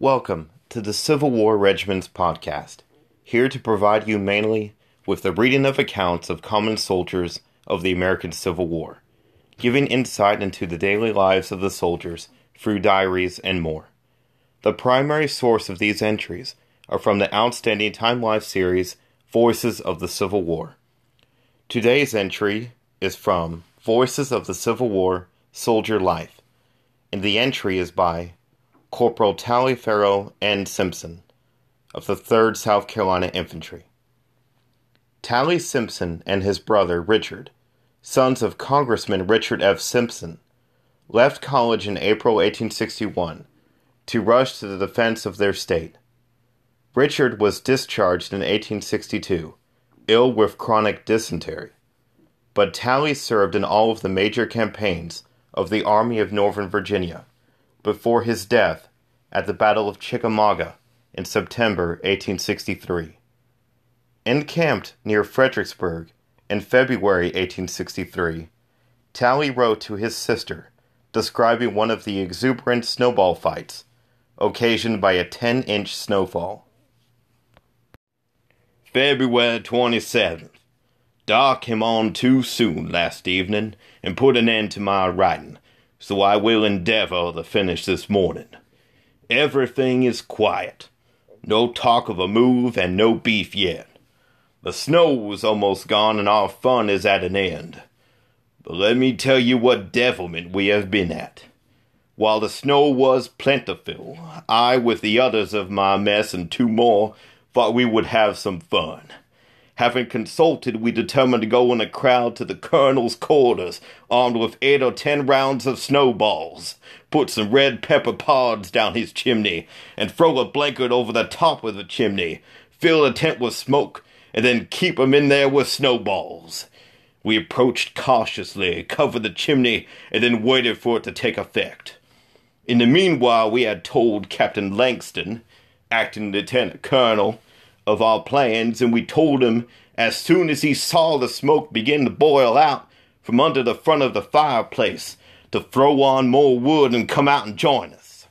Welcome to the Civil War Regiments podcast, here to provide you mainly with the reading of accounts of common soldiers of the American Civil War, giving insight into the daily lives of the soldiers through diaries and more. The primary source of these entries are from the outstanding Time Life series Voices of the Civil War. Today's entry is from Voices of the Civil War Soldier Life, and the entry is by Corporal Tally Taliaferro N. Simpson of the 3rd South Carolina Infantry. Tally Simpson and his brother Richard, sons of Congressman Richard F. Simpson, left college in April 1861 to rush to the defense of their state. Richard was discharged in 1862, ill with chronic dysentery, but Tally served in all of the major campaigns of the Army of Northern Virginia before his death at the Battle of Chickamauga in September 1863. Encamped near Fredericksburg in February 1863, Tally wrote to his sister describing one of the exuberant snowball fights occasioned by a 10 inch snowfall. February 27th. Dark came on too soon last evening and put an end to my writing, so I will endeavor to finish this morning. Everything is quiet. No talk of a move and no beef yet. The snow is almost gone and our fun is at an end. But let me tell you what devilment we have been at. While the snow was plentiful, I, with the others of my mess and two more, thought we would have some fun. Having consulted, we determined to go in a crowd to the colonel's quarters, armed with eight or ten rounds of snowballs, put some red pepper pods down his chimney, and throw a blanket over the top of the chimney, fill the tent with smoke, and then keep 'em in there with snowballs. We approached cautiously, covered the chimney, and then waited for it to take effect. In the meanwhile, we had told Captain Langston, acting lieutenant colonel, of our plans, and we told him as soon as he saw the smoke begin to boil out from under the front of the fireplace to throw on more wood and come out and join us.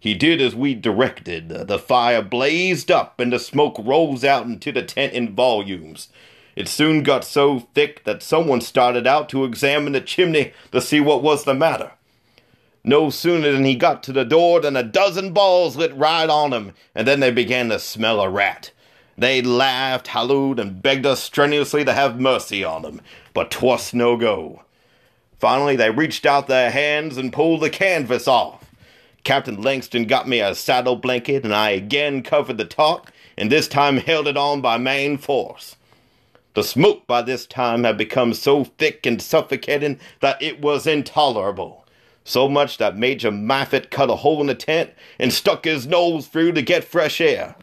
He did as we directed. The fire blazed up and the smoke rose out into the tent in volumes. It soon got so thick that someone started out to examine the chimney to see what was the matter. No sooner than he got to the door than a dozen balls lit right on him, and then they began to smell a rat. They laughed, hallooed, and begged us strenuously to have mercy on them, but 'twas no go. Finally, they reached out their hands and pulled the canvas off. Captain Langston got me a saddle blanket, and I again covered the talk, and this time held it on by main force. The smoke by this time had become so thick and suffocating that it was intolerable so much that Major Moffett cut a hole in the tent and stuck his nose through to get fresh air.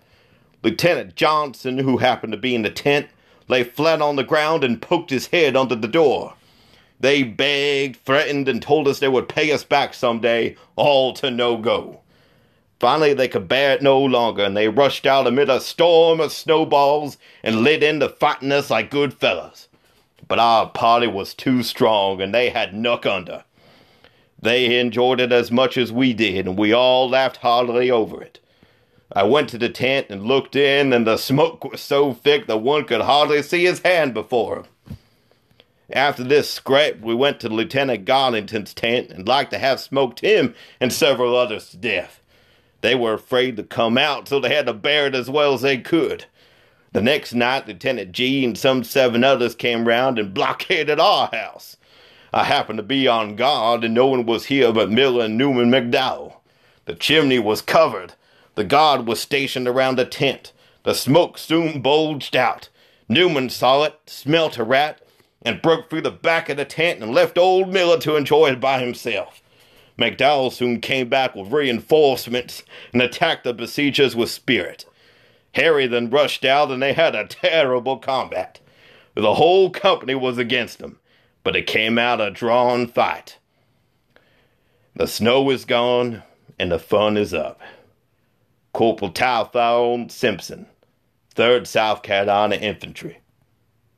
Lieutenant Johnson, who happened to be in the tent, lay flat on the ground and poked his head under the door. They begged, threatened, and told us they would pay us back some day, all to no go. Finally, they could bear it no longer, and they rushed out amid a storm of snowballs and lit into fighting us like good fellows. But our party was too strong, and they had nuck under. They enjoyed it as much as we did, and we all laughed heartily over it. I went to the tent and looked in, and the smoke was so thick that one could hardly see his hand before him. After this scrape, we went to Lieutenant Garlington's tent and like to have smoked him and several others to death. They were afraid to come out, so they had to bear it as well as they could. The next night, Lieutenant G and some seven others came round and blockaded our house. I happened to be on guard, and no one was here but Miller and Newman McDowell. The chimney was covered. The guard was stationed around the tent. The smoke soon bulged out. Newman saw it, smelt a rat, and broke through the back of the tent and left old Miller to enjoy it by himself. McDowell soon came back with reinforcements and attacked the besiegers with spirit. Harry then rushed out and they had a terrible combat. The whole company was against them but it came out a drawn fight. The snow is gone and the fun is up. Corporal Taliaferro Simpson, 3rd South Carolina Infantry.